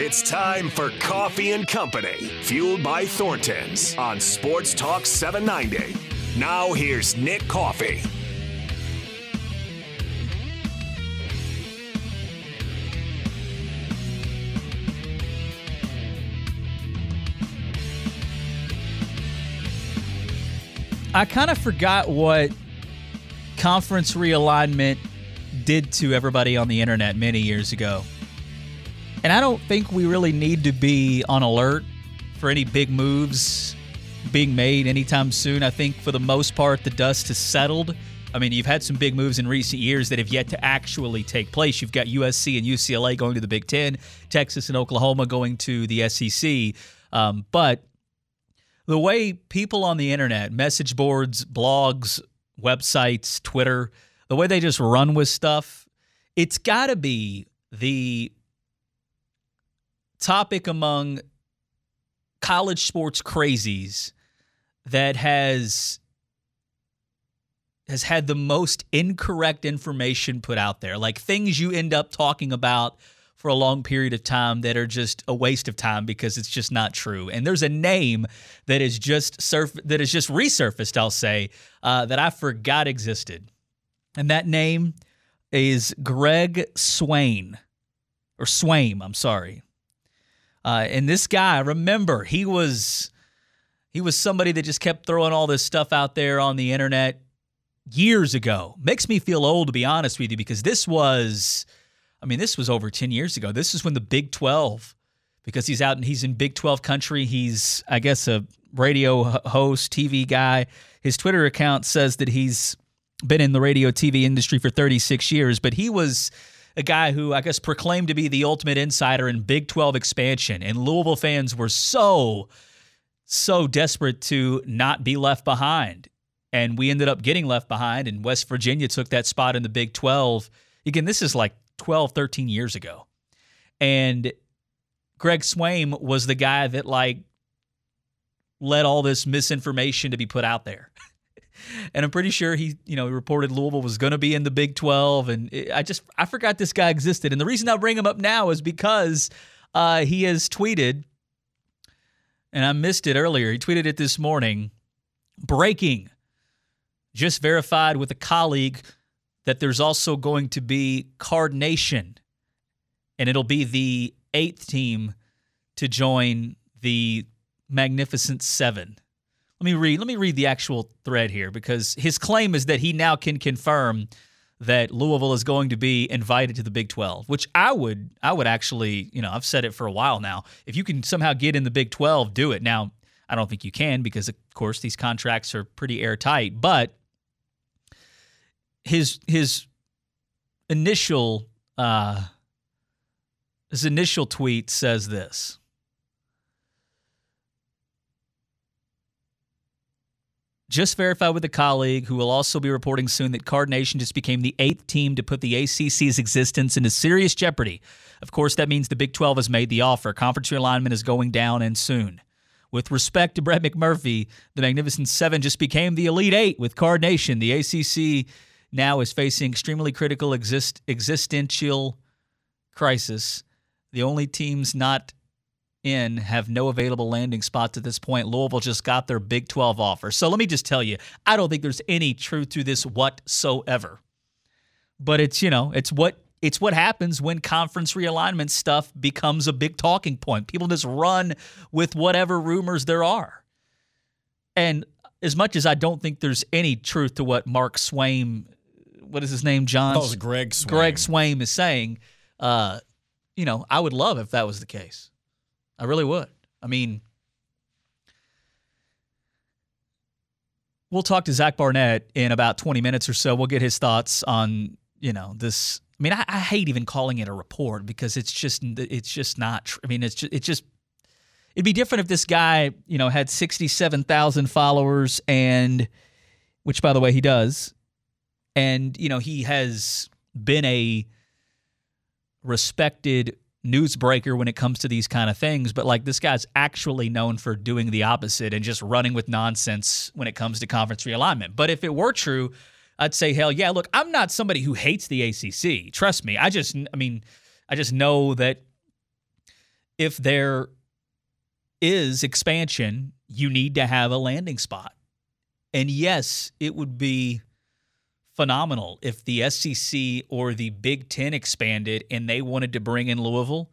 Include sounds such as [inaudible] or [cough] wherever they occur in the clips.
It's time for Coffee and Company, fueled by Thornton's on Sports Talk 790. Now here's Nick Coffee. I kind of forgot what conference realignment did to everybody on the internet many years ago. And I don't think we really need to be on alert for any big moves being made anytime soon. I think for the most part, the dust has settled. I mean, you've had some big moves in recent years that have yet to actually take place. You've got USC and UCLA going to the Big Ten, Texas and Oklahoma going to the SEC. Um, but the way people on the internet, message boards, blogs, websites, Twitter, the way they just run with stuff, it's got to be the topic among college sports crazies that has has had the most incorrect information put out there. Like things you end up talking about for a long period of time that are just a waste of time because it's just not true. And there's a name that is just surf that is just resurfaced i'll say uh, that i forgot existed. And that name is greg swain. Or swaim i'm sorry uh, and this guy, remember, he was he was somebody that just kept throwing all this stuff out there on the internet years ago. Makes me feel old to be honest with you because this was I mean, this was over 10 years ago. This is when the Big 12 because he's out and he's in Big 12 country. He's I guess a radio host, TV guy. His Twitter account says that he's been in the radio TV industry for 36 years, but he was a guy who I guess proclaimed to be the ultimate insider in Big 12 expansion. And Louisville fans were so, so desperate to not be left behind. And we ended up getting left behind, and West Virginia took that spot in the Big 12. Again, this is like 12, 13 years ago. And Greg Swaim was the guy that like led all this misinformation to be put out there. [laughs] and I'm pretty sure he, you know, reported Louisville was going to be in the Big 12, and it, I just I forgot this guy existed. And the reason I bring him up now is because uh, he has tweeted, and I missed it earlier. He tweeted it this morning. Breaking, just verified with a colleague that there's also going to be Card Nation, and it'll be the eighth team to join the Magnificent Seven. Let me read. Let me read the actual thread here because his claim is that he now can confirm that Louisville is going to be invited to the Big 12, which I would I would actually, you know, I've said it for a while now. If you can somehow get in the Big 12, do it. Now, I don't think you can because of course these contracts are pretty airtight, but his his initial uh his initial tweet says this. Just verified with a colleague who will also be reporting soon that Card Nation just became the eighth team to put the ACC's existence into serious jeopardy. Of course, that means the Big 12 has made the offer. Conference realignment is going down and soon. With respect to Brett McMurphy, the Magnificent Seven just became the Elite Eight with Card Nation. The ACC now is facing extremely critical exist- existential crisis. The only teams not in have no available landing spots at this point. Louisville just got their Big 12 offer. So let me just tell you, I don't think there's any truth to this whatsoever. But it's, you know, it's what it's what happens when conference realignment stuff becomes a big talking point. People just run with whatever rumors there are. And as much as I don't think there's any truth to what Mark Swaim, what is his name, John? That was Greg Swaim. Greg Swaim is saying, uh, you know, I would love if that was the case. I really would. I mean, we'll talk to Zach Barnett in about 20 minutes or so. We'll get his thoughts on you know, this. I mean, I, I hate even calling it a report because it's just it's just not. I mean, it's just, it's just it'd be different if this guy, you know, had sixty-seven thousand followers and, which by the way he does, and you know he has been a respected newsbreaker when it comes to these kind of things, but like this guy's actually known for doing the opposite and just running with nonsense when it comes to conference realignment. But if it were true, I'd say, hell yeah, look, I'm not somebody who hates the ACC. Trust me. I just, I mean, I just know that if there is expansion, you need to have a landing spot. And yes, it would be phenomenal if the SEC or the Big Ten expanded and they wanted to bring in Louisville.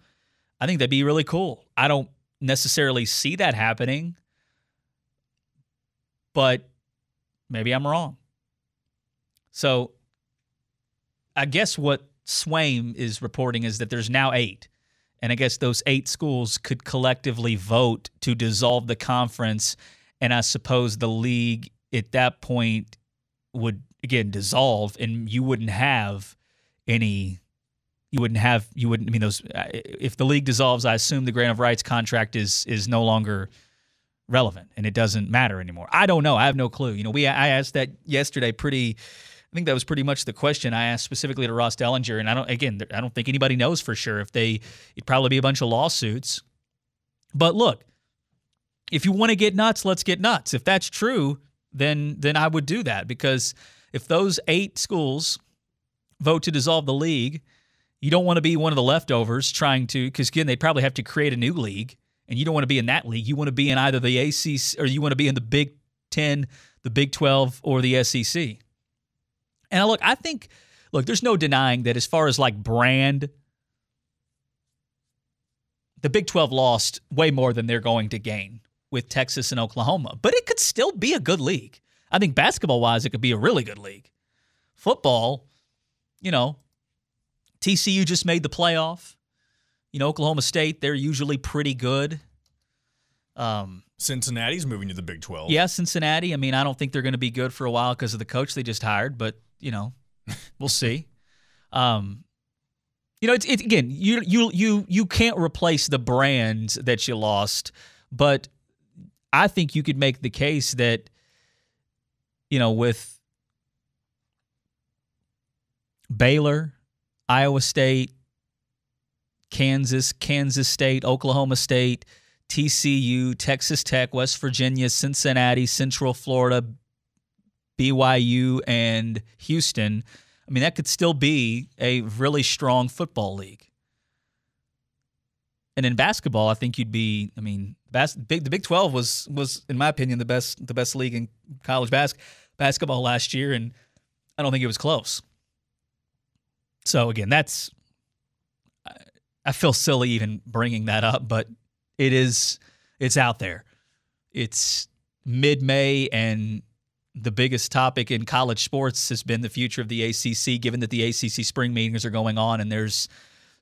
I think that'd be really cool. I don't necessarily see that happening, but maybe I'm wrong. So I guess what Swaim is reporting is that there's now eight. And I guess those eight schools could collectively vote to dissolve the conference. And I suppose the league at that point would again dissolve and you wouldn't have any you wouldn't have you wouldn't I mean those if the league dissolves I assume the grant of rights contract is is no longer relevant and it doesn't matter anymore. I don't know. I have no clue. You know, we I asked that yesterday pretty I think that was pretty much the question I asked specifically to Ross Dellenger and I don't again I don't think anybody knows for sure if they it'd probably be a bunch of lawsuits. But look, if you want to get nuts, let's get nuts. If that's true, then then I would do that because if those eight schools vote to dissolve the league, you don't want to be one of the leftovers trying to, because again, they probably have to create a new league, and you don't want to be in that league. You want to be in either the ACC or you want to be in the Big Ten, the Big 12, or the SEC. And look, I think, look, there's no denying that as far as like brand, the Big 12 lost way more than they're going to gain with Texas and Oklahoma, but it could still be a good league. I think basketball wise, it could be a really good league. Football, you know, TCU just made the playoff. You know, Oklahoma State, they're usually pretty good. Um, Cincinnati's moving to the Big 12. Yeah, Cincinnati. I mean, I don't think they're going to be good for a while because of the coach they just hired, but, you know, [laughs] we'll see. Um, you know, it's, it's again, you you you you can't replace the brands that you lost, but I think you could make the case that you know, with Baylor, Iowa State, Kansas, Kansas State, Oklahoma State, TCU, Texas Tech, West Virginia, Cincinnati, Central Florida, BYU, and Houston. I mean, that could still be a really strong football league. And in basketball, I think you'd be. I mean, bas- big, the Big Twelve was was, in my opinion, the best the best league in college basketball basketball last year, and I don't think it was close. So again, that's I feel silly even bringing that up, but it is it's out there. It's mid-May and the biggest topic in college sports has been the future of the ACC given that the ACC spring meetings are going on and there's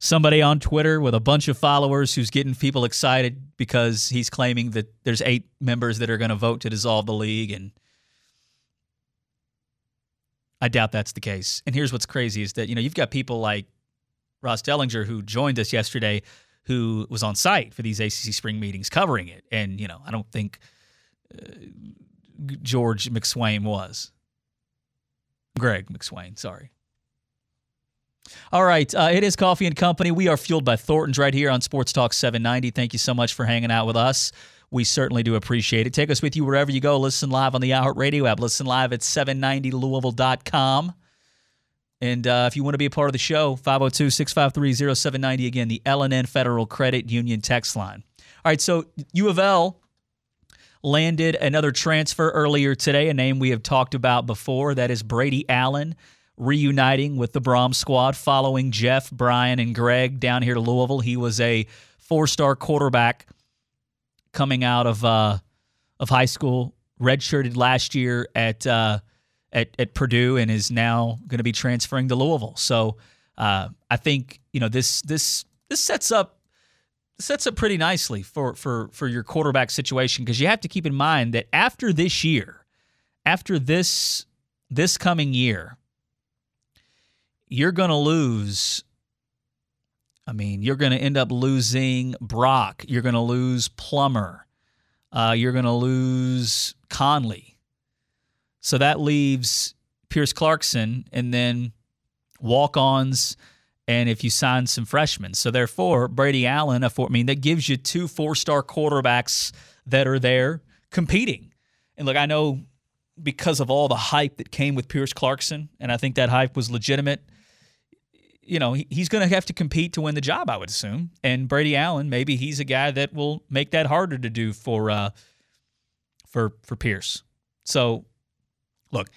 somebody on Twitter with a bunch of followers who's getting people excited because he's claiming that there's eight members that are going to vote to dissolve the league and I doubt that's the case. And here's what's crazy is that, you know, you've got people like Ross Dellenger who joined us yesterday who was on site for these ACC spring meetings covering it. And, you know, I don't think uh, George McSwain was. Greg McSwain, sorry. All right, uh, it is Coffee and Company. We are fueled by Thornton's right here on Sports Talk 790. Thank you so much for hanging out with us. We certainly do appreciate it. Take us with you wherever you go. Listen live on the iHeartRadio app. Listen live at 790louisville.com. And uh, if you want to be a part of the show, 502 653 0790. Again, the L&N Federal Credit Union text line. All right, so U of L landed another transfer earlier today, a name we have talked about before. That is Brady Allen reuniting with the Brohm squad following Jeff, Brian, and Greg down here to Louisville. He was a four star quarterback coming out of uh, of high school, redshirted last year at uh, at at Purdue, and is now going to be transferring to Louisville. So uh, I think you know this this this sets up sets up pretty nicely for for for your quarterback situation because you have to keep in mind that after this year, after this this coming year, you're going to lose. I mean, you're going to end up losing Brock. You're going to lose Plummer. Uh, you're going to lose Conley. So that leaves Pierce Clarkson and then walk ons. And if you sign some freshmen. So therefore, Brady Allen, a four, I mean, that gives you two four star quarterbacks that are there competing. And look, I know because of all the hype that came with Pierce Clarkson, and I think that hype was legitimate. You know, he's going to have to compete to win the job, I would assume. And Brady Allen, maybe he's a guy that will make that harder to do for uh, for for Pierce. So, look,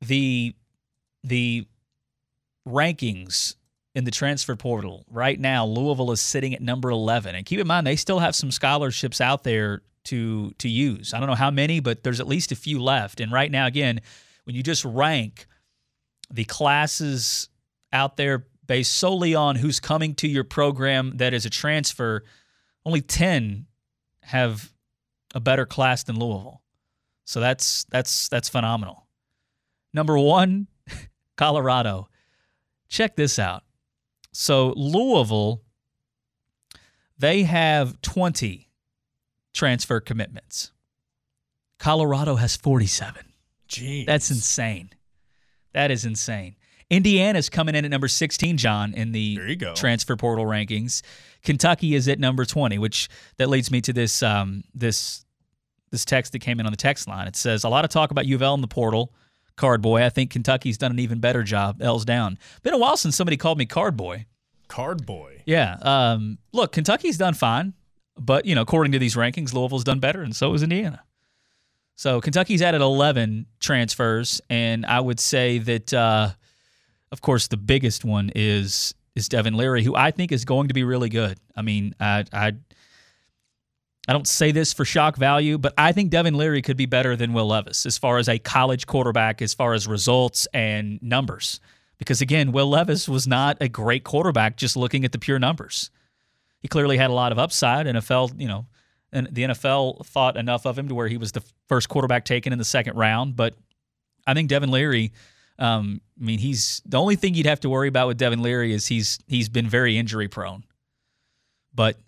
the the rankings in the transfer portal right now, Louisville is sitting at number eleven. And keep in mind, they still have some scholarships out there to to use. I don't know how many, but there's at least a few left. And right now, again, when you just rank the classes out there based solely on who's coming to your program that is a transfer, only 10 have a better class than Louisville. So that's that's that's phenomenal. Number 1, [laughs] Colorado. Check this out. So Louisville they have 20 transfer commitments. Colorado has 47. Gee. That's insane. That is insane. Indiana's coming in at number 16, John, in the There you go. transfer portal rankings. Kentucky is at number 20, which that leads me to this um, this this text that came in on the text line. It says a lot of talk about U of L in the portal. Card boy, I think Kentucky's done an even better job. L's down. Been a while since somebody called me card boy. Card boy. Yeah. Um, look, Kentucky's done fine, but you know, according to these rankings, Louisville's done better, and so is Indiana. So Kentucky's added 11 transfers, and I would say that, uh, of course, the biggest one is is Devin Leary, who I think is going to be really good. I mean, I I, I don't say this for shock value, but I think Devin Leary could be better than Will Levis as far as a college quarterback, as far as results and numbers. Because again, Will Levis was not a great quarterback just looking at the pure numbers. He clearly had a lot of upside. And NFL, you know, and the NFL thought enough of him to where he was the first quarterback taken in the second round. But I think Devin Leary, um, I mean, he's the only thing you'd have to worry about with Devin Leary is he's he's been very injury prone. But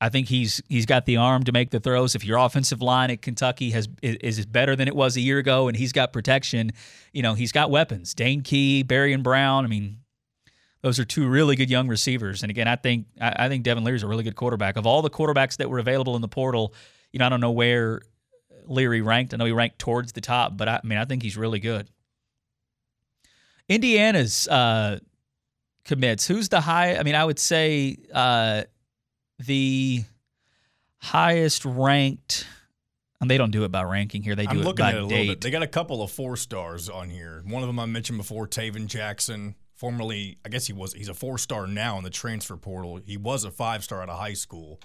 I think he's he's got the arm to make the throws. If your offensive line at Kentucky has is, is better than it was a year ago, and he's got protection, you know, he's got weapons. Dane Key, Barion Brown. I mean, those are two really good young receivers. And again, I think I, I think Devin Leary's a really good quarterback. Of all the quarterbacks that were available in the portal, you know, I don't know where Leary ranked. I know he ranked towards the top, but I, I mean, I think he's really good. Indiana's uh, commits. Who's the high? I mean, I would say uh, the highest ranked. And they don't do it by ranking here. They do I'm it looking by at it a date. little bit. They got a couple of four stars on here. One of them I mentioned before, Tayven Jackson, formerly, I guess he was, he's a four star now in the transfer portal. He was a five star out of high school,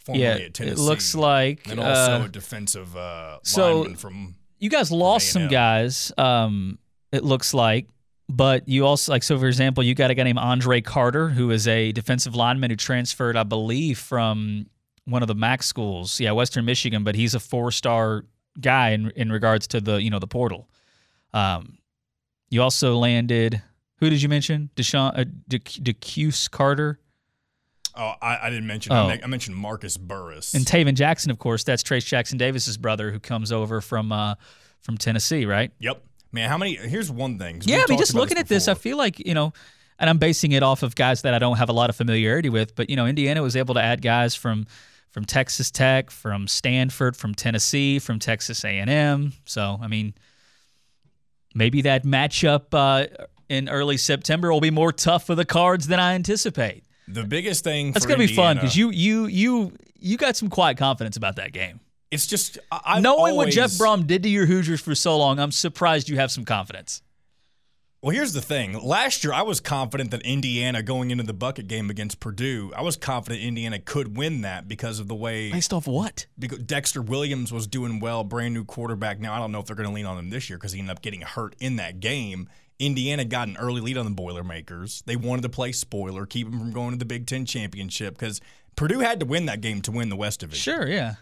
formerly yeah, at it looks like and also uh, a defensive uh, so- lineman from. you guys lost some guys. Um, it looks like, but you also like so. For example, you got a guy named Andre Carter, who is a defensive lineman who transferred, I believe, from one of the MAC schools. Yeah, Western Michigan, but he's a four-star guy in in regards to the you know the portal. Um, you also landed. Who did you mention? Deshaun uh, DeCuse Carter Oh, I, I didn't mention. Oh. I, I mentioned Marcus Burris. and Tayven Jackson. Of course, that's Trayce Jackson-Davis's brother, who comes over from uh, from Tennessee, right? yep, man. How many? Here's one thing. Yeah, I mean, just looking at this, I feel like you know, and I'm basing it off of guys that I don't have a lot of familiarity with. But you know, Indiana was able to add guys from from Texas Tech, from Stanford, from Tennessee, from Texas A&M. So I mean, maybe that matchup uh, in early September will be more tough for the Cards than I anticipate. the biggest thing. That's gonna be fun because you you you you got some quiet confidence about that game. It's just I, I've Knowing what Jeff Brohm did to your Hoosiers for so long, I'm surprised you have some confidence. Well, here's the thing. Last year, I was confident that Indiana going into the bucket game against Purdue, I was confident Indiana could win that because of the way Based off what? because Dexter Williams was doing well, brand new quarterback. Now I don't know if they're going to lean on him this year because he ended up getting hurt in that game. Indiana got an early lead on the Boilermakers. They wanted to play spoiler, keep them from going to the Big Ten championship because Purdue had to win that game to win the West Division. Sure, yeah.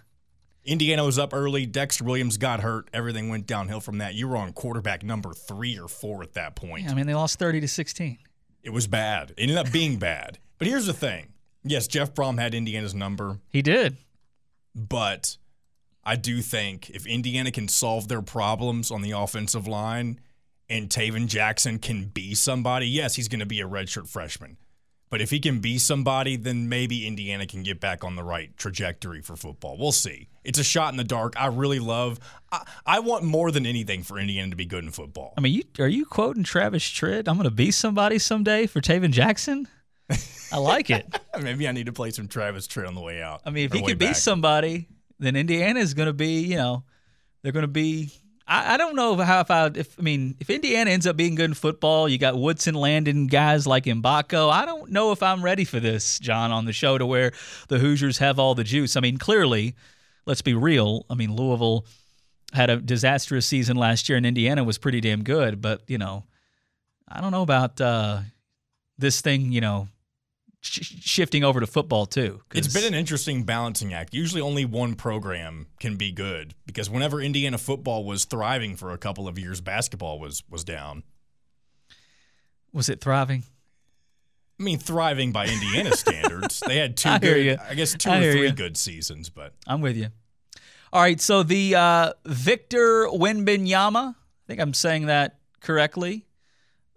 Indiana was up early. Dexter Williams got hurt. Everything went downhill from that. You were on quarterback number three or four at that point. Yeah, I mean, they lost 30 to 16. It was bad. It ended up being bad. But here's the thing. Yes, Jeff Brohm had Indiana's number, He did. but I do think if Indiana can solve their problems on the offensive line and Tayven Jackson can be somebody, yes, he's going to be a redshirt freshman. But if he can be somebody, then maybe Indiana can get back on the right trajectory for football. We'll see. It's a shot in the dark. I really love. I, I want more than anything for Indiana to be good in football. I mean, you are you quoting Travis Tritt? I'm going to be somebody someday for Tayven Jackson. I like it. [laughs] Maybe I need to play some Travis Tritt on the way out. I mean, if he could be somebody, then Indiana is going to be, you know, they're going to be. I, I don't know how if I if I mean if Indiana ends up being good in football, you got Woodson, Landon, guys like Mgbako. I don't know if I'm ready for this, John, on the show to where the Hoosiers have all the juice. I mean, clearly, let's be real. I mean, Louisville had a disastrous season last year, and Indiana was pretty damn good. But you know, I don't know about uh, this thing. You know, sh- shifting over to football too. 'cause- It's been an interesting balancing act. Usually, only one program can be good because whenever Indiana football was thriving for a couple of years, basketball was was down. was it thriving? I mean, thriving by Indiana [laughs] standards. They had two I good. I guess two I or three you. good seasons, but I'm with you. All right, so the uh, Victor Wembanyama, I think I'm saying that correctly.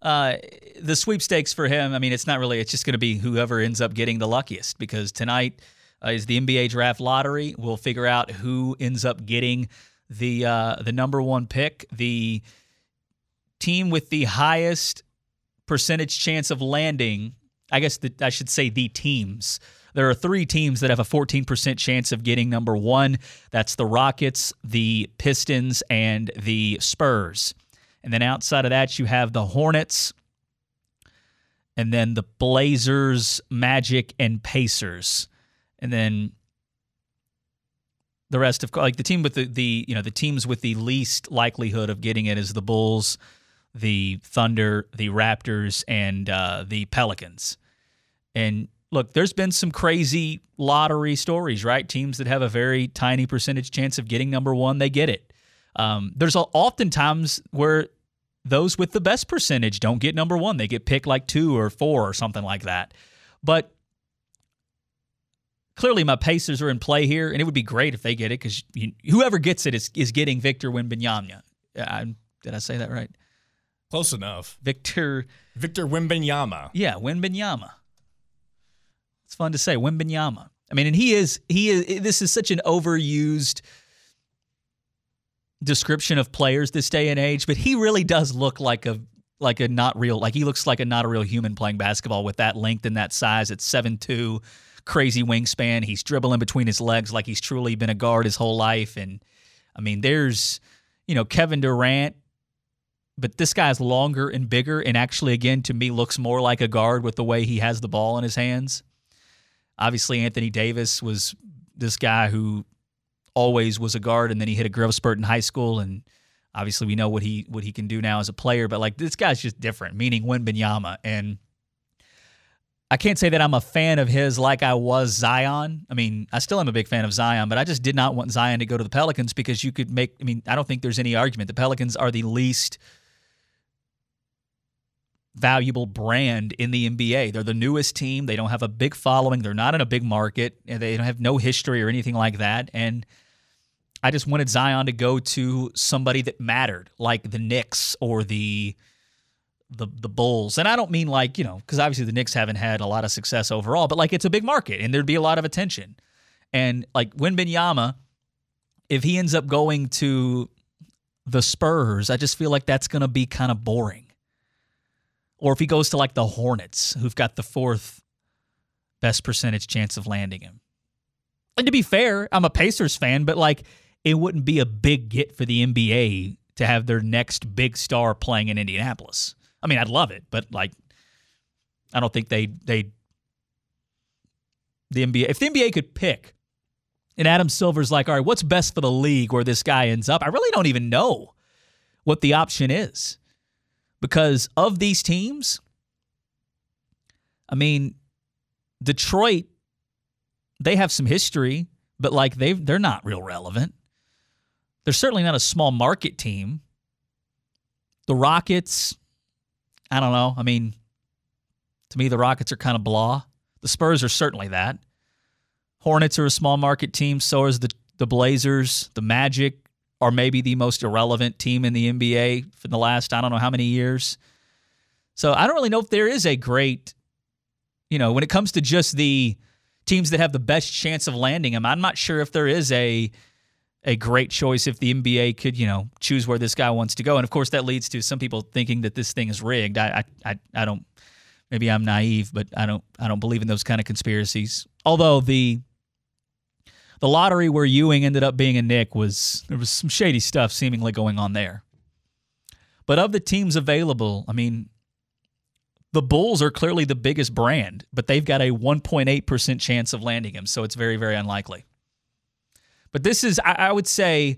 Uh, the sweepstakes for him, I mean, it's not really, it's just going to be whoever ends up getting the luckiest because tonight uh, is the NBA draft lottery. We'll figure out who ends up getting the uh, the number one pick. The team with the highest percentage chance of landing, I guess the, I should say the teams. There are three teams that have a 14% chance of getting number one. That's the Rockets, the Pistons, and the Spurs. And then outside of that, you have the Hornets, and then the Blazers, Magic, and Pacers. And then the rest of like the team with the, the you know the teams with the least likelihood of getting it is the Bulls, the Thunder, the Raptors, and uh, the Pelicans. And look, there's been some crazy lottery stories, right? Teams that have a very tiny percentage chance of getting number one, they get it. Um, there's oftentimes where those with the best percentage don't get number one; they get picked like two or four or something like that. But clearly, my Pacers are in play here, and it would be great if they get it because whoever gets it is is getting Victor Wembanyama. Uh, did I say that right? close enough. Victor. Victor Wembanyama. Yeah, Wembanyama. It's fun to say Wembanyama. I mean, and he is he is this is such an overused description of players this day and age, but he really does look like a like a not real like he looks like a not a real human playing basketball with that length and that size at seven two, crazy wingspan. He's dribbling between his legs like he's truly been a guard his whole life. And I mean, there's you know, Kevin Durant but this guy's longer and bigger and actually again to me looks more like a guard with the way he has the ball in his hands obviously anthony davis was this guy who always was a guard and then he hit a growth spurt in high school and obviously we know what he what he can do now as a player but like this guy's just different meaning Wembanyama and I can't say that I'm a fan of his like I was Zion. I mean, I still am a big fan of Zion, but I just did not want Zion to go to the Pelicans because you could make I mean, I don't think there's any argument. The Pelicans are the least valuable brand in the NBA. They're the newest team. They don't have a big following. They're not in a big market. They don't have no history or anything like that. And I just wanted Zion to go to somebody that mattered, like the Knicks or the the the Bulls. And I don't mean like, you know, because obviously the Knicks haven't had a lot of success overall, but like it's a big market and there'd be a lot of attention. And like Wembanyama, if he ends up going to the Spurs, I just feel like that's to be kind of boring. Or if he goes to like the Hornets, who've got the fourth best percentage chance of landing him. And to be fair, I'm a Pacers fan, but like it wouldn't be a big get for the NBA to have their next big star playing in Indianapolis. I mean, I'd love it, but like I don't think they they the NBA if the NBA could pick and Adam Silver's like, all right, what's best for the league where this guy ends up? I really don't even know what the option is. Because of these teams, I mean, Detroit, they have some history but like they they're not real relevant. They're certainly not a small market team. The Rockets, I don't know. I mean, to me, the Rockets are kind of blah. The Spurs are certainly that. Hornets are a small market team. So is the the Blazers. The Magic are maybe the most irrelevant team in the NBA for the last I don't know how many years. So I don't really know if there is a great, you know, when it comes to just the teams that have the best chance of landing him. I'm not sure if there is a a great choice if the NBA could, you know, choose where this guy wants to go. And of course, that leads to some people thinking that this thing is rigged. I, I, I, don't. Maybe I'm naive, but I don't. I don't believe in those kind of conspiracies. Although the the lottery where Ewing ended up being a Knick was there was some shady stuff seemingly going on there. But of the teams available, I mean, the Bulls are clearly the biggest brand, but they've got a 1.8% chance of landing him, so it's very, very unlikely. But this is, I, would say,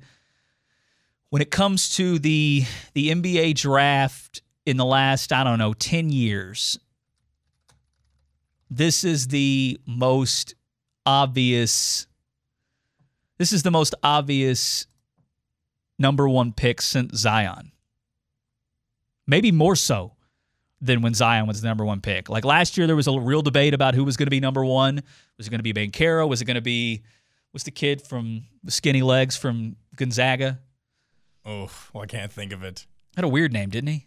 when it comes to the the NBA draft in the last, I don't know, 10 years, this is the most obvious this is the most obvious number one pick since Zion. Maybe more so than when Zion was the number one pick. Like last year, there was a real debate about who was going to be number one. Was it going to be Banchero? Was it going to be was the kid from the skinny legs from Gonzaga? Oh, well, I can't think of it. Had a weird name, didn't he?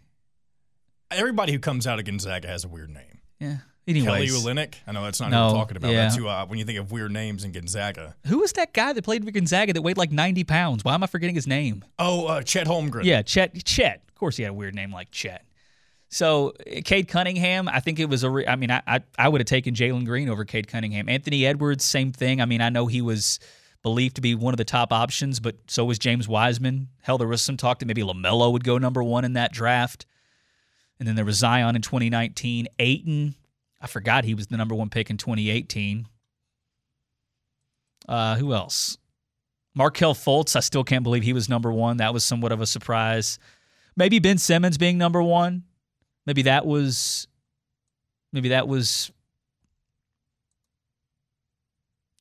Everybody who comes out of Gonzaga has a weird name. Yeah. Anyways. Kelly Olynyk. I know that's not no, who we're talking about. Yeah. That's who, uh, when you think of weird names in Gonzaga. Who was that guy that played for Gonzaga that weighed like 90 pounds? Why am I forgetting his name? Oh, uh, Chet Holmgren. Yeah, Chet. Chet. Of course, he had a weird name like Chet. So Cade Cunningham, I think it was a. Re- I mean, I I, I would have taken Jalen Green over Cade Cunningham. Anthony Edwards, same thing. I mean, I know he was believed to be one of the top options, but so was James Wiseman. Hell, there was some talk that maybe LaMelo would go number one in that draft. And then there was Zion in 2019. Ayton, I forgot he was the number one pick in 2018. Uh, who else? Markelle Fultz. I still can't believe he was number one. That was somewhat of a surprise. Maybe Ben Simmons being number one. Maybe that was. Maybe that was.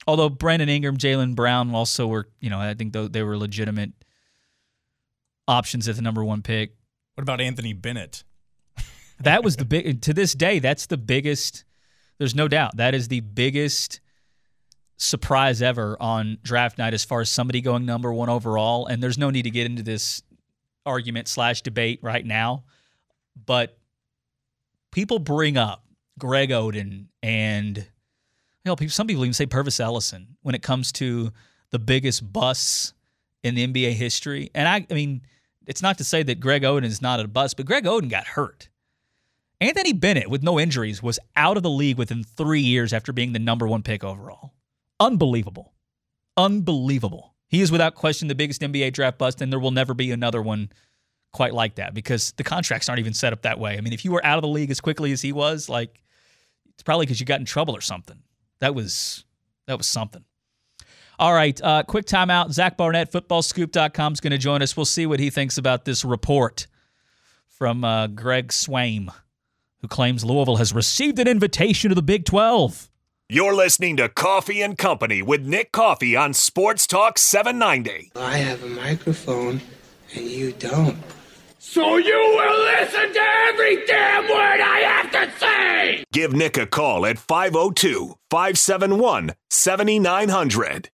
Although Brandon Ingram, Jaylen Brown also were, you know, I think they were legitimate options at the number one pick. What about Anthony Bennett? [laughs] that was the big to this day that's the biggest there's no doubt that is the biggest surprise ever on draft night as far as somebody going number one overall and there's no need to get into this argument slash debate right now but people bring up greg oden and you know, some people even say Pervis Ellison when it comes to the biggest busts in the NBA history. And I, I mean, it's not to say that Greg Oden is not a bust, but Greg Oden got hurt. Anthony Bennett, with no injuries, was out of the league within three years after being the number one pick overall. Unbelievable. Unbelievable. He is without question the biggest NBA draft bust, and there will never be another one quite like that because the contracts aren't even set up that way. I mean, if you were out of the league as quickly as he was, like it's probably because you got in trouble or something. That was that was something. All right, uh, quick timeout. Zach Barnett, footballscoop.com is going to join us. We'll see what he thinks about this report from uh, Greg Swaim who claims Louisville has received an invitation to the Big 12. You're listening to Coffee and Company with Nick Coffee on Sports Talk 790. I have a microphone and you don't. So you will listen to every damn word I have to say! Give Nick a call at 502 571 7900.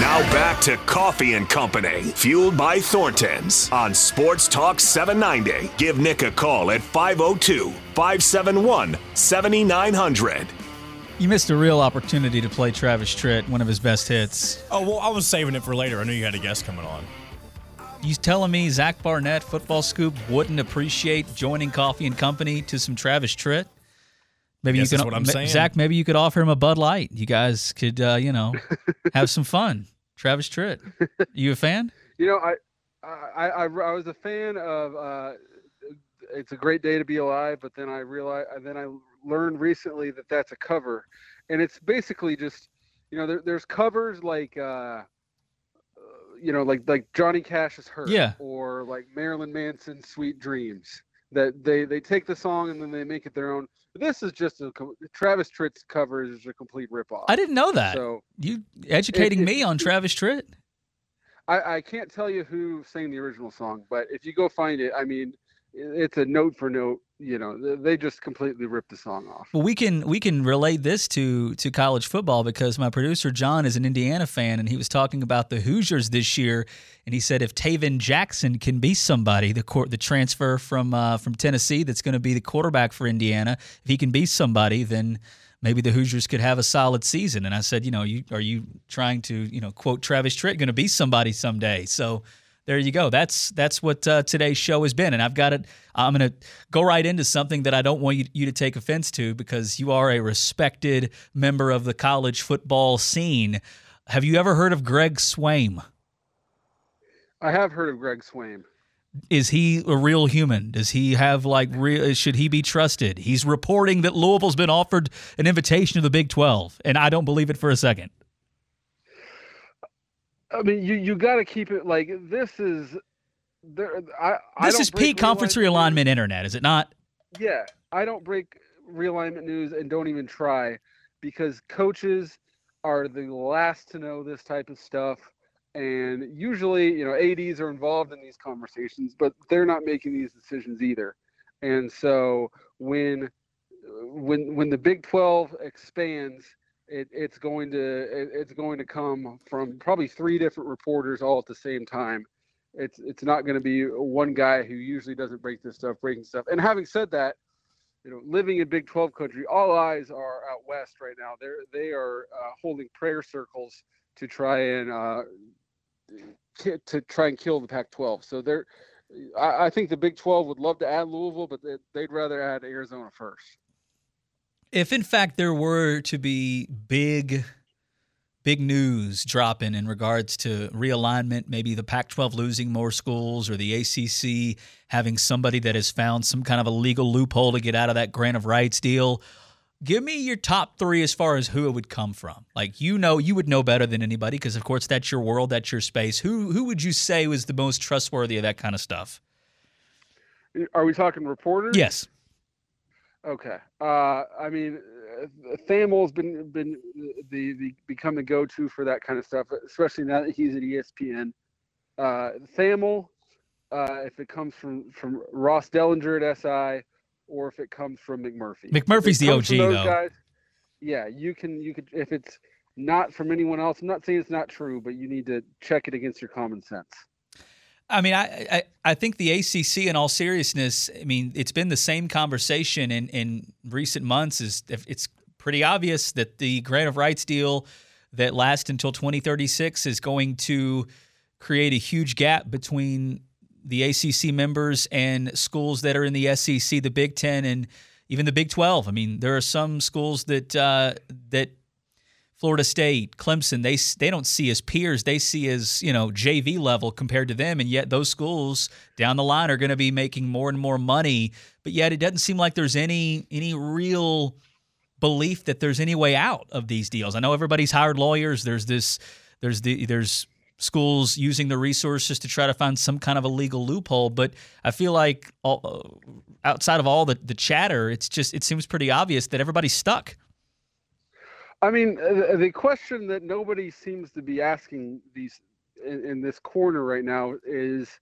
Now back to Coffee and Company, fueled by Thornton's on Sports Talk 790. Give Nick a call at 502 571 7900. You missed a real opportunity to play Travis Tritt, one of his best hits. Oh, well, I was saving it for later. I knew you had a guest coming on. You telling me Zach Barnett, Football Scoop, wouldn't appreciate joining Coffee and Company to some Travis Tritt? Maybe you could, what I'm saying. Zach. Maybe you could offer him a Bud Light. You guys could, uh, you know, [laughs] have some fun. Travis Tritt. [laughs] You a fan? You know, I, I, I, I was a fan of uh, it's a great day to be alive. But then I realized, then I learned recently that that's a cover, and it's basically just, you know, there, there's covers like, uh, you know, like like Johnny Cash's "Hurt," Yeah. or like Marilyn Manson's "Sweet Dreams." That they they take the song and then they make it their own. This is just a Travis Tritt's cover is a complete ripoff. I didn't know that. So you educating it- me on Travis Tritt? I, I can't tell you who sang the original song, but if you go find it, I mean, it's a note for note. You know, they just completely ripped the song off. Well, we can we can relate this to to college football because my producer John is an Indiana fan, and he was talking about the Hoosiers this year, and he said if Tayven Jackson can be somebody, the court the transfer from uh, from Tennessee that's going to be the quarterback for Indiana, if he can be somebody, then maybe the Hoosiers could have a solid season. And I said, you know, you are you trying to you know quote Travis Tritt going to be somebody someday? So there you go. That's that's what uh, today's show has been, and I've got it. I'm going to go right into something that I don't want you, you to take offense to because you are a respected member of the college football scene. Have you ever heard of Greg Swaim? I have heard of Greg Swaim. Is he a real human? Does he have like real? Should he be trusted? He's reporting that Louisville's been offered an invitation to the Big 12, and I don't believe it for a second. I mean, you you got to keep it like this is. There, I, I This don't is peak conference realignment realignment internet, is it not? Yeah, I don't break realignment news and don't even try because coaches are the last to know this type of stuff. And usually, you know, ADs are involved in these conversations, but they're not making these decisions either. And so when when when the Big 12 expands, it, it's going to it, it's going to come from probably three different reporters all at the same time. It's it's not going to be one guy who usually doesn't break this stuff breaking stuff. And having said that, you know, living in Big 12 country, all eyes are out west right now. They're they are uh, holding prayer circles to try and uh, to try and kill the Pac-12. So they're I, I think the Big 12 would love to add Louisville, but they'd rather add Arizona first. If in fact there were to be big big news dropping in regards to realignment maybe the pac-12 losing more schools or the acc having somebody that has found some kind of a legal loophole to get out of that grant of rights deal give me your top three as far as who it would come from. Like you know you would know better than anybody because of course that's your world that's your space. Who who would you say was the most trustworthy of that kind of stuff? Are we talking reporters? yes Okay. Uh, I mean, uh, Thamel's been been the, the become the go-to for that kind of stuff, especially now that he's at ESPN. Uh, Thamel, uh, if it comes from from Ross Dellenger at SI, or if it comes from McMurphy. McMurphy's the OG, though. Guys, yeah, you can you could if it's not from anyone else. I'm not saying it's not true, but you need to check it against your common sense. I mean, I, I I think the ACC, in all seriousness, I mean, it's been the same conversation in in recent months. Is it's pretty obvious that the grant of rights deal that lasts until 2036 is going to create a huge gap between the ACC members and schools that are in the SEC, the Big Ten, and even the Big 12. I mean, there are some schools that uh, that Florida State, Clemson, they they don't see as peers. They see as you know JV level compared to them, and yet those schools down the line are going to be making more and more money. But yet it doesn't seem like there's any any real belief that there's any way out of these deals. I know everybody's hired lawyers. There's this there's the there's schools using the resources to try to find some kind of a legal loophole. But I feel like all, uh, outside of all the the chatter, it's just it seems pretty obvious that everybody's stuck. I mean, uh, the question that nobody seems to be asking these in, in this corner right now is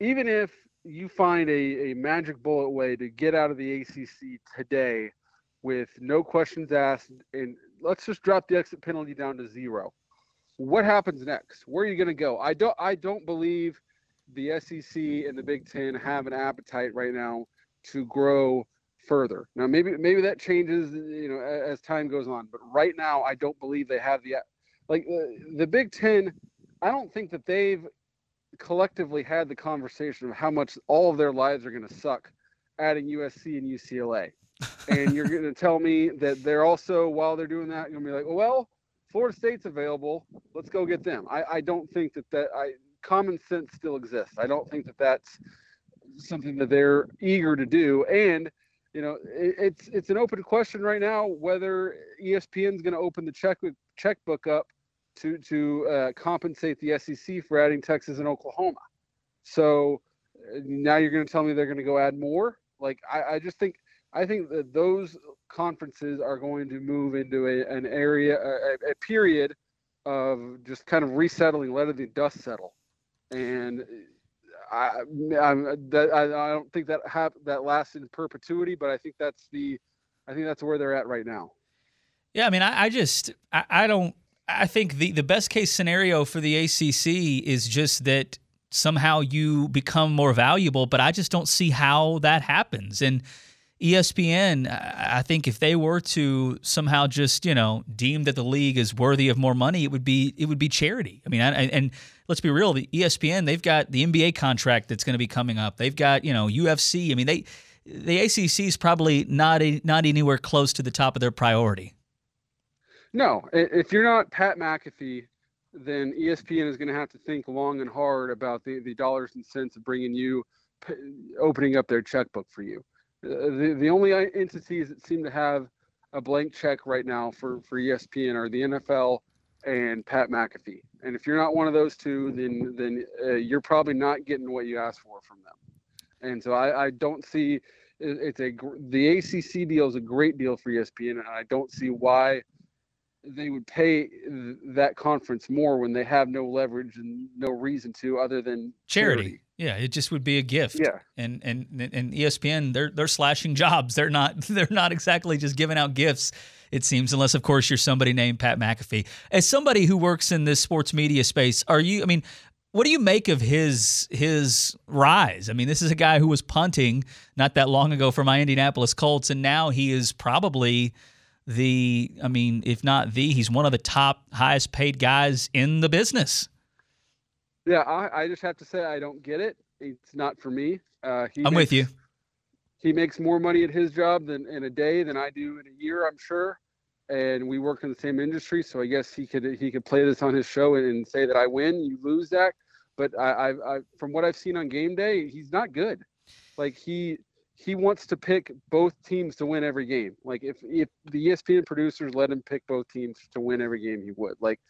even if you find a, a magic bullet way to get out of the ACC today with no questions asked, and let's just drop the exit penalty down to zero. What happens next? Where are you going to go? I don't. I don't believe the SEC and the Big Ten have an appetite right now to grow further. Now maybe maybe that changes you know as time goes on, but right now I don't believe they have the like the, the Big 10 I don't think that they've collectively had the conversation of how much all of their lives are going to suck adding USC and UCLA. and you're going [laughs] to tell me that they're also while they're doing that going to be like, "Well, Florida State's available. Let's go get them." I I don't think that that I common sense still exists. I don't think that that's something that they're eager to do. And you know, it, it's it's an open question right now whether ESPN is going to open the check checkbook up to to uh, compensate the SEC for adding Texas and Oklahoma. So uh, now you're going to tell me they're going to go add more? Like I, I just think I think that those conferences are going to move into a, an area a, a period of just kind of resettling, letting the dust settle, and I, I'm, uh, that, I, I don't think that have that lasts in perpetuity, but I think that's the, I think that's where they're at right now. Yeah, I mean, I, I just, I, I don't, I think the the best case scenario for the ACC is just that somehow you become more valuable, but I just don't see how that happens. And ESPN, I think if they were to somehow just you know deem that the league is worthy of more money, it would be it would be charity. I mean, I, and let's be real, the ESPN they've got the NBA contract that's going to be coming up. They've got you know UFC. I mean, they the ACC is probably not a, not anywhere close to the top of their priority. No, if you're not Pat McAfee, then ESPN is going to have to think long and hard about the, the dollars and cents of bringing you, opening up their checkbook for you. Uh, the, the only entities that seem to have a blank check right now for, for ESPN are the NFL and Pat McAfee. And if you're not one of those two, then then uh, you're probably not getting what you asked for from them. And so I, I don't see it's a the ACC deal is a great deal for ESPN, and I don't see why they would pay that conference more when they have no leverage and no reason to other than charity. charity. Yeah, it just would be a gift. Yeah. And and and ESPN they're they're slashing jobs. They're not [laughs] they're not exactly just giving out gifts. It seems unless of course you're somebody named Pat McAfee. As somebody who works in this sports media space, are you I mean, what do you make of his his rise? I mean, this is a guy who was punting not that long ago for my Indianapolis Colts and now he is probably the, I mean, if not the, he's one of the top highest paid guys in the business. Yeah, I, I just have to say I don't get it. It's not for me. Uh, he I'm makes, with you. He makes more money at his job than in a day than I do in a year, I'm sure. And we work in the same industry, so I guess he could he could play this on his show and, and say that I win, you lose, Zach. But I, I, I, from what I've seen on game day, he's not good. Like he he wants to pick both teams to win every game. Like if if the ESPN producers let him pick both teams to win every game, he would. Like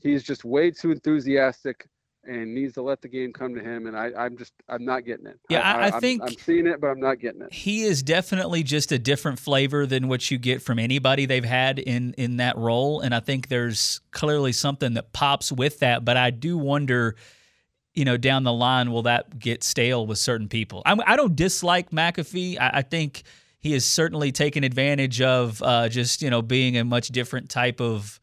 he's just way too enthusiastic and needs to let the game come to him. And I, I'm just I'm not getting it. Yeah, I, I, I think I'm, I'm, seeing it, but I'm not getting it. He is definitely just a different flavor than what you get from anybody they've had in in that role. And I think there's clearly something that pops with that. But I do wonder you know, down the line, will that get stale with certain people? I, I don't dislike McAfee. I, I, think he has certainly taken advantage of uh, just you know being a much different type of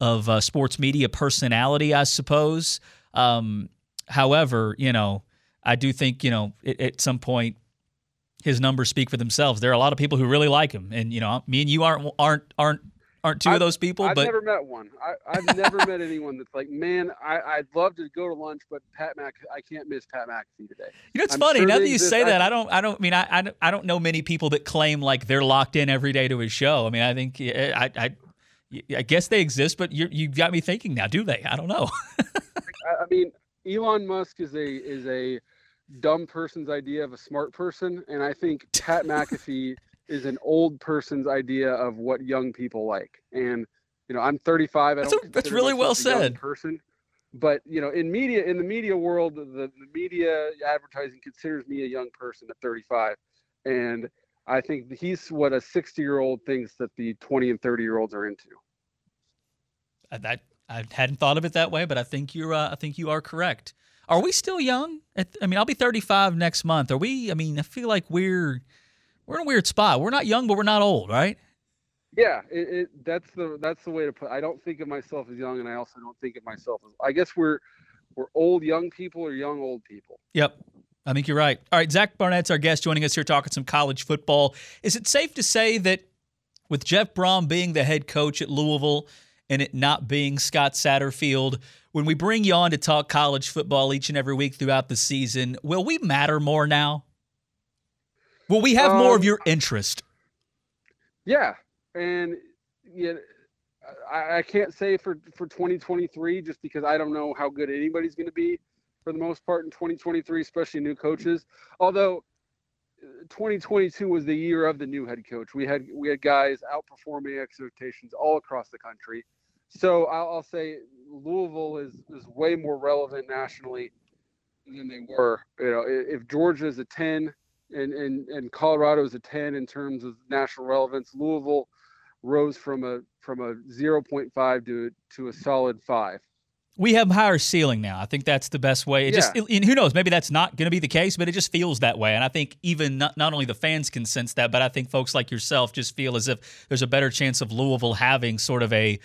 of uh, sports media personality, I suppose. Um, however, you know, I do think you know it, at some point his numbers speak for themselves. There are a lot of people who really like him, and you know, me and you aren't aren't aren't aren't 2 I've, of those people. But I've but never met one. I, have never met anyone that's like, man, I, would love to go to lunch, but Pat Mac, I can't miss Pat McAfee today. You know, it's I'm funny. Sure now that you say that, I don't, I don't I mean, I, I, I don't know many people that claim like they're locked in every day to his show. I mean, I think I, I, I guess they exist, but you you got me thinking now. Do they? I don't know. [laughs] I mean, Elon Musk is a is a dumb person's idea of a smart person, and I think Pat [laughs] McAfee is an old person's idea of what young people like. And you know, I'm 35. I that's, a, that's really well said. Person, but you know, in media, in the media world, the, the media advertising considers me a young person at 35, and I think he's what a 60 year old thinks that the 20 and 30 year olds are into. That I hadn't thought of it that way, but I think you're uh, I think you are correct. Are we still young? I mean, I'll be 35 next month. Are we? I mean, I feel like we're we're in a weird spot. We're not young, but we're not old, right? Yeah, it, it, that's the that's the way to put. I don't think of myself as young, and I also don't think of myself as. I guess we're we're old young people or young old people. Yep. I think you're right. All right, Zach Barnett's our guest joining us here talking some college football. Is it safe to say that with Jeff Brohm being the head coach at Louisville and it not being Scott Satterfield, when we bring you on to talk college football each and every week throughout the season, will we matter more now? Will we have um, more of um, your interest? Yeah, and yeah, I, I, can't say for for 2023 just because I don't know how good anybody's going to be. for the most part in 2023, especially new coaches. Although 2022 was the year of the new head coach. We had we had guys outperforming expectations all across the country. So I'll, I'll say Louisville is is way more relevant nationally than they were. You know, if Georgia is a 10 and and and Colorado is a 10 in terms of national relevance, Louisville rose from a from a 0.5 to to a solid five we have higher ceiling now. I think that's the best way. It yeah. just and who knows, maybe that's not going to be the case, but it just feels that way. And I think even not, not only the fans can sense that, but I think folks like yourself just feel as if there's a better chance of Louisville having sort of a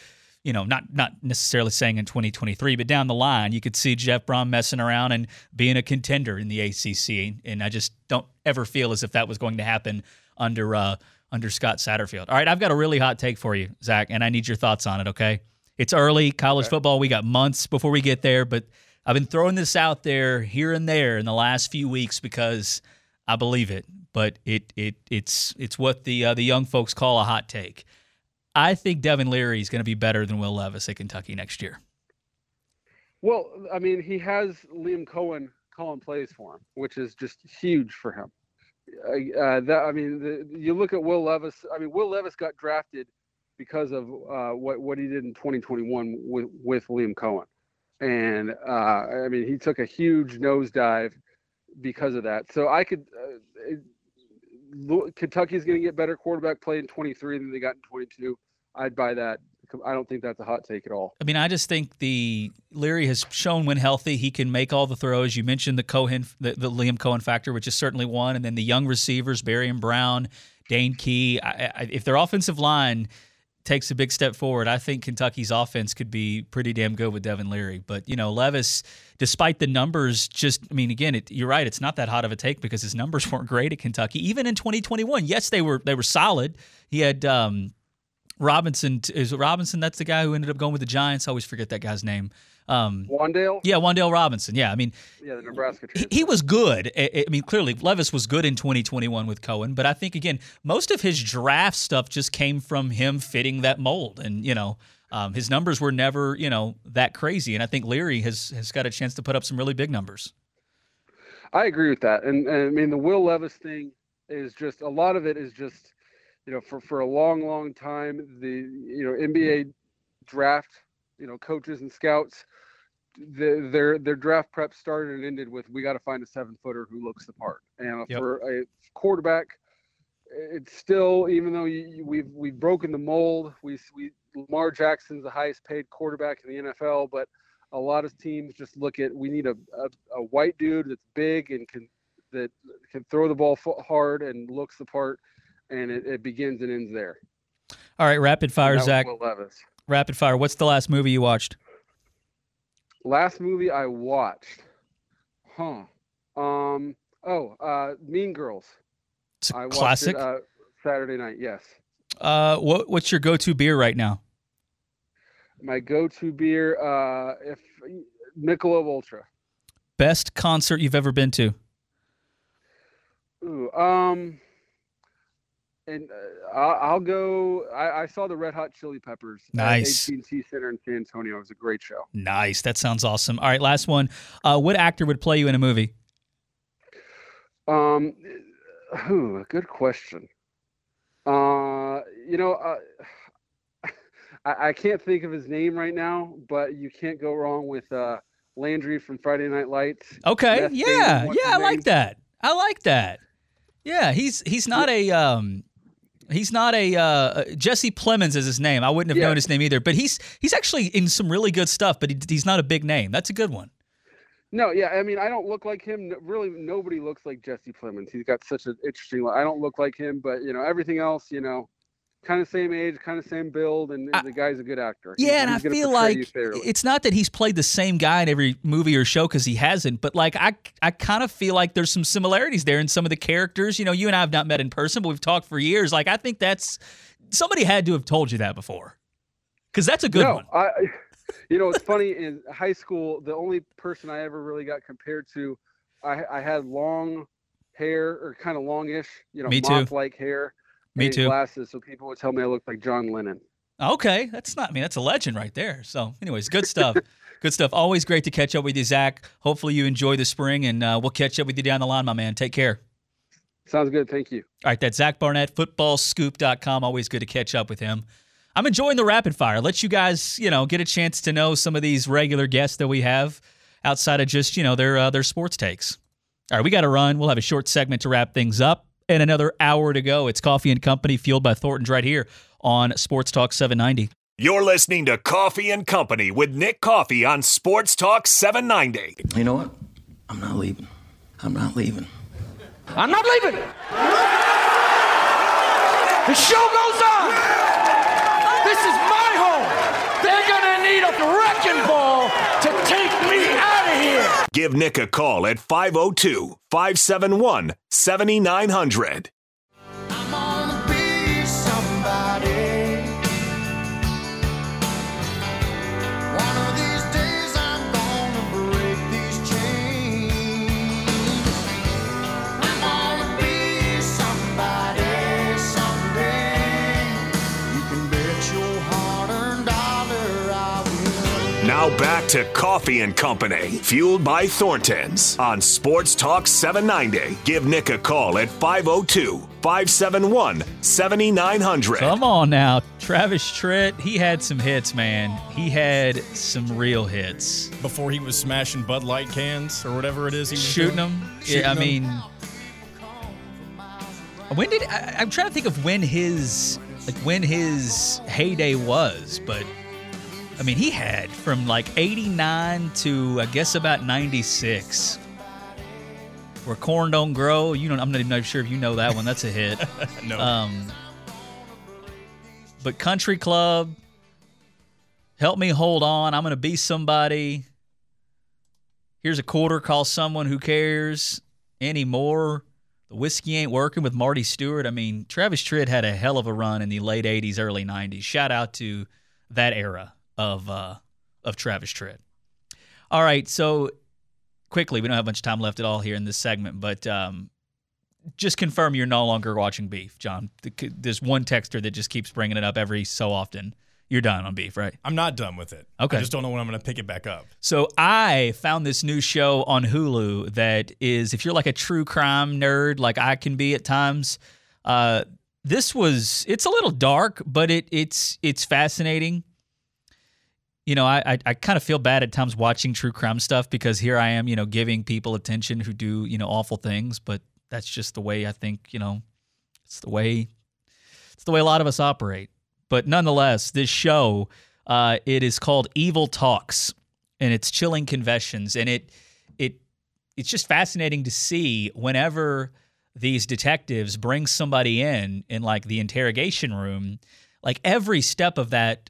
you know, not not necessarily saying in 2023, but down the line, you could see Jeff Brohm messing around and being a contender in the ACC. And I just don't ever feel as if that was going to happen under uh, under Scott Satterfield. All right, I've got a really hot take for you, Zach, and I need your thoughts on it. Okay. It's early, college okay. football. We got months before we get there, but I've been throwing this out there here and there in the last few weeks because I believe it. But it it it's it's what the uh, the young folks call a hot take. I think Devin Leary is going to be better than Will Levis at Kentucky next year. Well, I mean, he has Liam Coen calling plays for him, which is just huge for him. Uh, that I mean, the, you look at Will Levis. I mean, Will Levis got drafted because of uh, what what he did in 2021 with with Liam Coen, and uh, I mean he took a huge nosedive because of that. So I could. Kentucky's going to get better quarterback play in 23 than they got in 22. I'd buy that. I don't think that's a hot take at all. I mean, I just think the Leary has shown when healthy he can make all the throws. You mentioned the Coen, the, the Liam Coen factor, which is certainly one, and then the young receivers, Barion Brown, Dane Key. I, I, if their offensive line takes a big step forward, I think Kentucky's offense could be pretty damn good with Devin Leary. But you know, Levis, despite the numbers, just I mean, again, it, you're right. It's not that hot of a take because his numbers [laughs] weren't great at Kentucky, even in 2021. Yes, they were they were solid. He had um, Robinson. Is Robinson? That's the guy who ended up going with the Giants. I always forget that guy's name. Um, Wan'Dale? Yeah, Wan'Dale Robinson. Yeah, I mean, yeah, the Nebraska. He, he, was good. I, I, mean, clearly Levis was good in 2021 with Coen, but I think again, most of his draft stuff just came from him fitting that mold, and you know, um, his numbers were never you know that crazy, and I think Leary has has got a chance to put up some really big numbers. I agree with that, and, and I mean the Will Levis thing is just a lot of it is just you know for for a long long time the you know NBA draft you know coaches and scouts the, their their draft prep started and ended with we got to find a seven footer who looks the part. And yep. for a quarterback it's still even though you, we've we've broken the mold we we Lamar Jackson's the highest paid quarterback in the NFL but a lot of teams just look at we need a, a, a white dude that's big and can that can throw the ball hard and looks the part and it, it begins and ends there. All right rapid fire Zach. Rapid fire what's the last movie you watched Last movie I watched, huh? Um. Oh, uh, Mean Girls. It's a classic. It, uh, Saturday night. Yes. Uh, what what's your go-to beer right now? My go-to beer, uh, if Michelob Ultra. Best concert you've ever been to? Ooh, um, and uh, I'll, go. I, I, saw the Red Hot Chili Peppers. Nice. At AT&T Center in San Antonio. It was a great show. Nice. That sounds awesome. All right, last one. Uh, what actor would play you in a movie? Um, ooh, good question. Uh, you know, uh, [sighs] I, I can't think of his name right now, but you can't go wrong with uh, Landry from Friday Night Lights. Okay. yeah. Yeah. I like that. I like that. Yeah, he's he's not a um He's not a uh, uh, Jesse Plemons is his name. I wouldn't have yeah. known his name either, but he's he's actually in some really good stuff. But he, he's not a big name. That's a good one. No, yeah, I mean, I don't look like him. Really, nobody looks like Jesse Plemons. He's got such an interesting. I don't look like him, but you know, everything else, you know, kind of same age, kind of same build, and I, the guy's a good actor. Yeah, he's, and he's I feel like it's not that he's played the same guy in every movie or show because he hasn't, but like I, I kind of feel like there's some similarities there in some of the characters. You know, you and I have not met in person, but we've talked for years. Like I think that's somebody had to have told you that before, because that's a good no, one. I, [laughs] you know, it's funny in high school, the only person I ever really got compared to, I, I had long hair or kind of longish, you know, moth-like hair me too. Glasses, so people would tell me I looked like John Lennon. Okay, that's not I mean that's a legend right there. So, anyways, good stuff. [laughs] good stuff. Always great to catch up with you, Zach. Hopefully, you enjoy the spring, and uh, we'll catch up with you down the line, my man. Take care. Sounds good. Thank you. All right, that's Zach Barnett, footballscoop.com. Always good to catch up with him. I'm enjoying the rapid fire. Let you guys, you know, get a chance to know some of these regular guests that we have outside of just, you know, their uh, their sports takes. All right, we got to run. We'll have a short segment to wrap things up and another hour to go. It's Coffee and Company fueled by Thornton's right here on Sports Talk 790. You're listening to Coffee and Company with Nick Coffee on Sports Talk 790. You know what? I'm not leaving. I'm not leaving. I'm not leaving. The show goes on. This is my home. They're gonna need a wrecking ball Give Nick a call at 502 571 7900. Now back to Coffee and Company, fueled by Thornton's on Sports Talk 790. Give Nick a call at 502 571 7900. Come on now. Travis Tritt, he had some hits, man. He had some real hits. Before he was smashing Bud Light cans or whatever it is he was Shooting doing. them. Shooting yeah, I them. mean, when did I, I'm trying to think of when his like when his heyday was, but I mean, he had from like 89 to I guess about 96. Where corn don't grow, you don't. I'm not even sure if you know that one. That's a hit. [laughs] no. Um, but Country Club, help me hold on. I'm going to be somebody. Here's a quarter. Call someone who cares anymore. The whiskey ain't working with Marty Stuart. I mean, Travis Tritt had a hell of a run in the late '80s, early '90s. Shout out to that era of uh, of Travis Tritt. All right, so quickly, we don't have much time left at all here in this segment, but um, just confirm you're no longer watching Beef, John. There's one texter that just keeps bringing it up every so often. You're done on Beef, right? I'm not done with it. Okay. I just don't know when I'm going to pick it back up. So I found this new show on Hulu that is, if you're like a true crime nerd, like I can be at times, uh, this was it's a little dark, but it it's it's fascinating. You know, I, I I kind of feel bad at times watching true crime stuff because here I am, you know, giving people attention who do you know awful things, but that's just the way I think. You know, it's the way it's the way a lot of us operate. But nonetheless, this show uh, it is called Evil Talks, and it's chilling confessions, and it it it's just fascinating to see whenever these detectives bring somebody in in like the interrogation room, like every step of that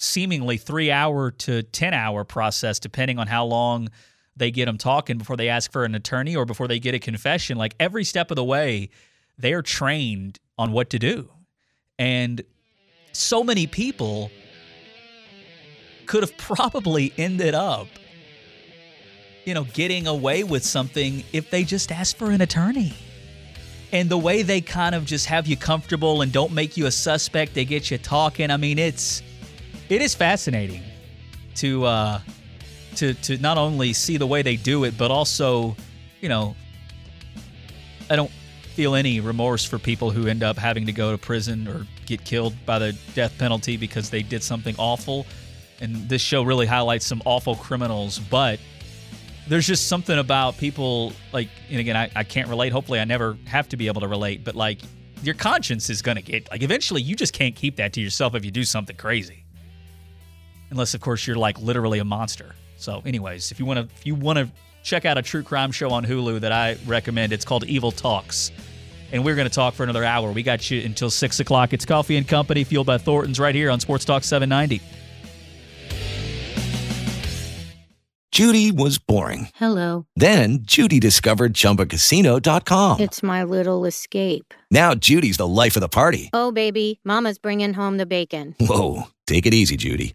seemingly three hour to 10 hour process, depending on how long they get them talking before they ask for an attorney or before they get a confession. Like every step of the way, they're trained on what to do. And so many people could have probably ended up, you know, getting away with something if they just asked for an attorney. And the way they kind of just have you comfortable and don't make you a suspect, they get you talking. I mean, it's it is fascinating to uh to to not only see the way they do it, but also, you know, I don't feel any remorse for people who end up having to go to prison or get killed by the death penalty because they did something awful. And this show really highlights some awful criminals, but there's just something about people like and again I, I can't relate hopefully i never have to be able to relate but like your conscience is to get like eventually you just can't keep that to yourself if you do something crazy unless of course you're like literally a monster so anyways if you want to if you want to check out a true crime show on hulu that i recommend it's called evil talks and we're going to talk for another hour we got you until six o'clock it's coffee and company fueled by thornton's right here on sports talk 790 Judy was boring. Hello. Then Judy discovered ChumbaCasino.com. It's my little escape. Now Judy's the life of the party. Oh, baby, Mama's bringing home the bacon. Whoa, take it easy, Judy.